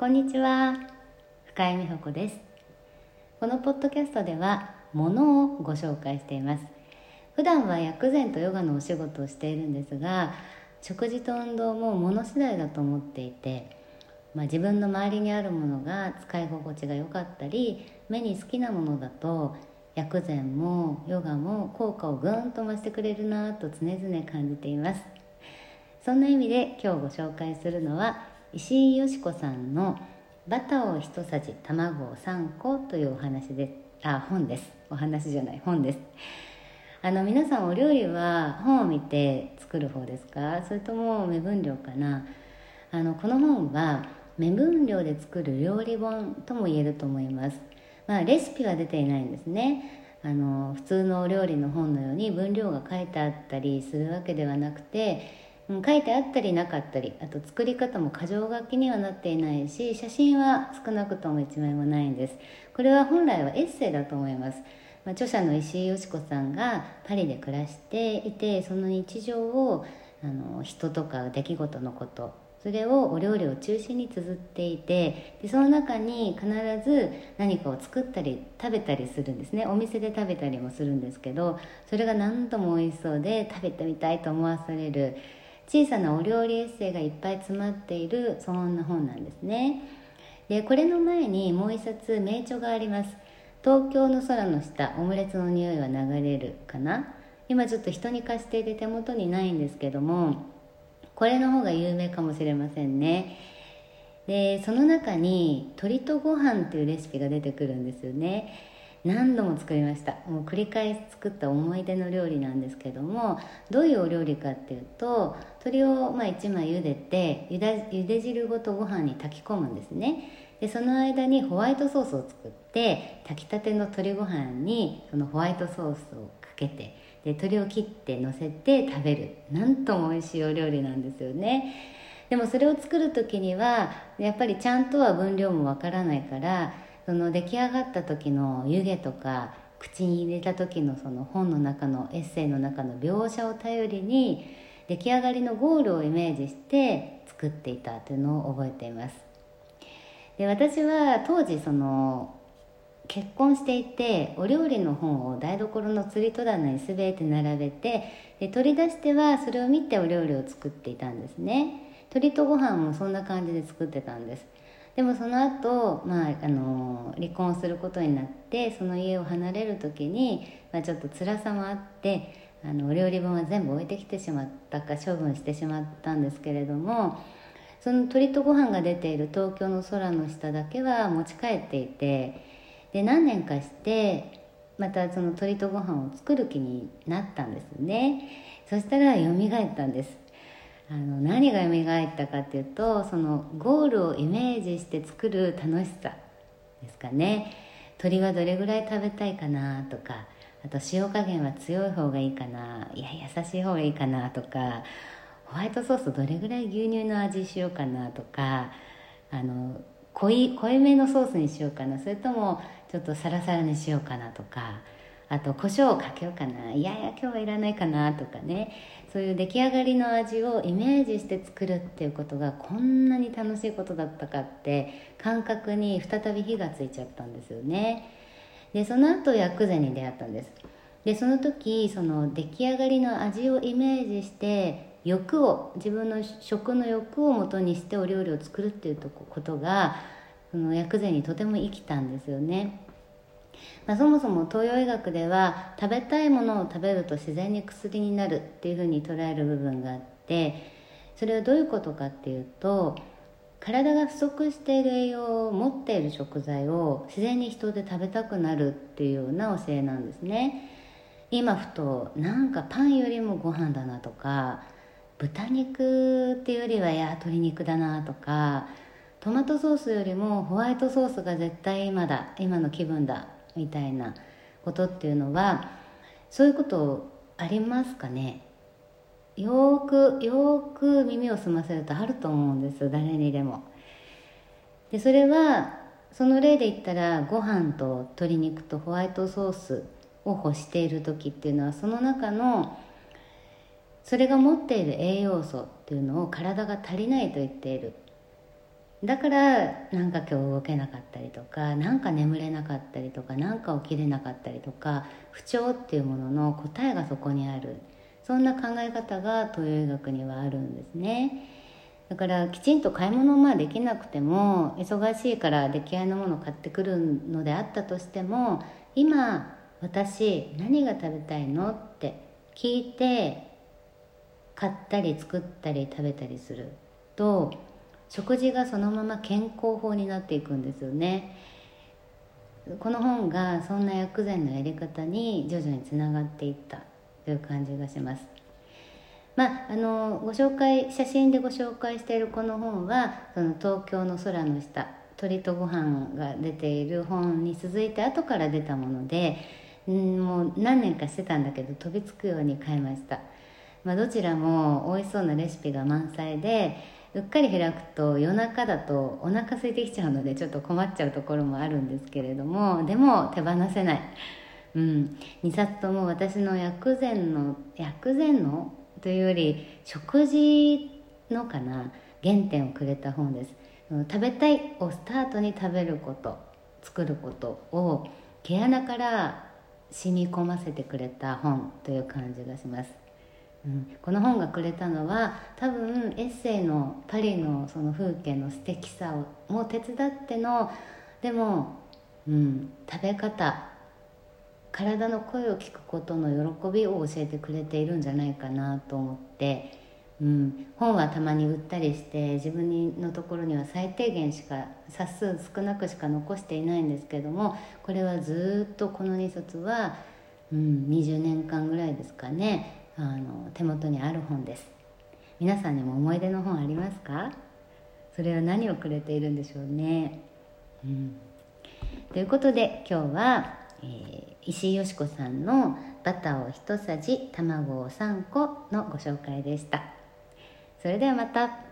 こんにちは。深井美穂子です。このポッドキャストでは物をご紹介しています。普段は薬膳とヨガのお仕事をしているんですが食事と運動も物次第だと思っていて、まあ、自分の周りにあるものが使い心地が良かったり目に好きなものだと薬膳もヨガも効果をぐんと増してくれるなと常々感じています。そんな意味で今日ご紹介するのは石井よし子さんの「バターを一さじ卵を3個」というお話であ本です。お話じゃない本です。あの皆さんお料理は本を見て作る方ですか？それとも目分量かな？あのこの本は目分量で作る料理本とも言えると思います。まあレシピは出ていないんですね。あの普通のお料理の本のように分量が書いてあったりするわけではなくて書いてあったりなかったりあと作り方も箇条書きにはなっていないし写真は少なくとも1枚もないんです。これは本来はエッセイだと思います、まあ、著者の石井よし子さんがパリで暮らしていてその日常をあの人とか出来事のことそれをお料理を中心に綴っていてでその中に必ず何かを作ったり食べたりするんですね。お店で食べたりもするんですけどそれが何とも美味しそうで食べてみたいと思わされる小さなお料理エッセイがいっぱい詰まっているそんな本なんですね。でこれの前にもう一冊名著があります。東京の空の下オムレツの匂いは流れるかな？今ちょっと人に貸していて手元にないんですけどもこれの方が有名かもしれませんね。でその中に鶏とご飯っていうレシピが出てくるんですよね。何度も作りました。もう繰り返し作った思い出の料理なんですけどもどういうお料理かっていうと鶏をまあ1枚茹でてゆだゆで汁ごとご飯に炊き込むんですね。でその間にホワイトソースを作って炊きたての鶏ご飯にそのホワイトソースをかけてで鶏を切って乗せて食べる。なんとも美味しいお料理なんですよね。でもそれを作る時にはやっぱりちゃんとは分量もわからないからその出来上がった時の湯気とか口に入れた時のその本の中のエッセイの中の描写を頼りに出来上がりのゴールをイメージして作っていたというのを覚えています。で私は当時その結婚していてお料理の本を台所の釣り戸棚に全て並べてで取り出してはそれを見てお料理を作っていたんですね。鶏とご飯もそんな感じで作ってたんです。でもその後、まああの離婚することになってその家を離れる時に、まあ、ちょっと辛さもあってあのお料理本は全部置いてきてしまったか処分してしまったんですけれどもその鶏とご飯が出ている東京の空の下だけは持ち帰っていてで何年かしてまたその鶏とご飯を作る気になったんですね。そしたら蘇ったんです。あの何が蘇ったかっていうとそのゴールをイメージして作る楽しさですかね。鳥はどれぐらい食べたいかなとかあと塩加減は強い方がいいかないや優しい方がいいかなとかホワイトソースどれぐらい牛乳の味しようかなとかあの濃い濃いめのソースにしようかなそれともちょっとサラサラにしようかなとかあと胡椒をかけようかな。いやいや今日はいらないかなとかね。そういう出来上がりの味をイメージして作るっていうことがこんなに楽しいことだったかって感覚に再び火がついちゃったんですよね。でその後薬膳に出会ったんです。でその時その出来上がりの味をイメージして欲を自分の食の欲をもとにしてお料理を作るっていうことがその薬膳にとても生きたんですよね。まあ、そもそも東洋医学では食べたいものを食べると自然に薬になるっていうふうに捉える部分があってそれはどういうことかっていうと体が不足している栄養を持っている食材を自然に人で食べたくなるっていうような教えなんですね。今ふとなんかパンよりもご飯だなとか豚肉っていうよりはいや鶏肉だなとかトマトソースよりもホワイトソースが絶対今だ今の気分だみたいなことっていうのはそういうことありますかね？よーくよーく耳を澄ませるとあると思うんです誰にでも。でそれはその例で言ったらご飯と鶏肉とホワイトソースを欲している時っていうのはその中のそれが持っている栄養素っていうのを体が足りないと言っている。だからなんか今日動けなかったりとかなんか眠れなかったりとかなんか起きれなかったりとか不調っていうものの答えがそこにある。そんな考え方が東洋医学にはあるんですね。だからきちんと買い物まあできなくても忙しいから出来合いのものを買ってくるのであったとしても今私何が食べたいのって聞いて買ったり作ったり食べたりすると食事がそのまま健康法になっていくんですよね。この本がそんな薬膳のやり方に徐々につながっていったという感じがします。まあ、あのご紹介写真でご紹介しているこの本はその東京の空の下鳥とご飯が出ている本に続いて後から出たもので、ん、もう何年かしてたんだけど飛びつくように買いました、まあ、どちらも美味しそうなレシピが満載でうっかり開くと夜中だとお腹空いてきちゃうのでちょっと困っちゃうところもあるんですけれどもでも手放せない、うん、2冊とも私の薬膳の薬膳の？というより食事のかな？原点をくれた本です。食べたいをスタートに食べること作ることを毛穴から染み込ませてくれた本という感じがします。うん、この本がくれたのは多分エッセイのパリのその風景の素敵さをも手伝ってのでも、うん、食べ方体の声を聞くことの喜びを教えてくれているんじゃないかなと思って、うん、本はたまに売ったりして自分のところには最低限しか冊数少なくしか残していないんですけどもこれはずっとこの2冊は、うん、20年間ぐらいですかね。あの手元にある本です。皆さんにも思い出の本ありますか？それは何をくれているんでしょうね、うん、ということで今日は、えー、石井よし子さんの「バターを一さじ卵を3個」のご紹介でした。それではまた。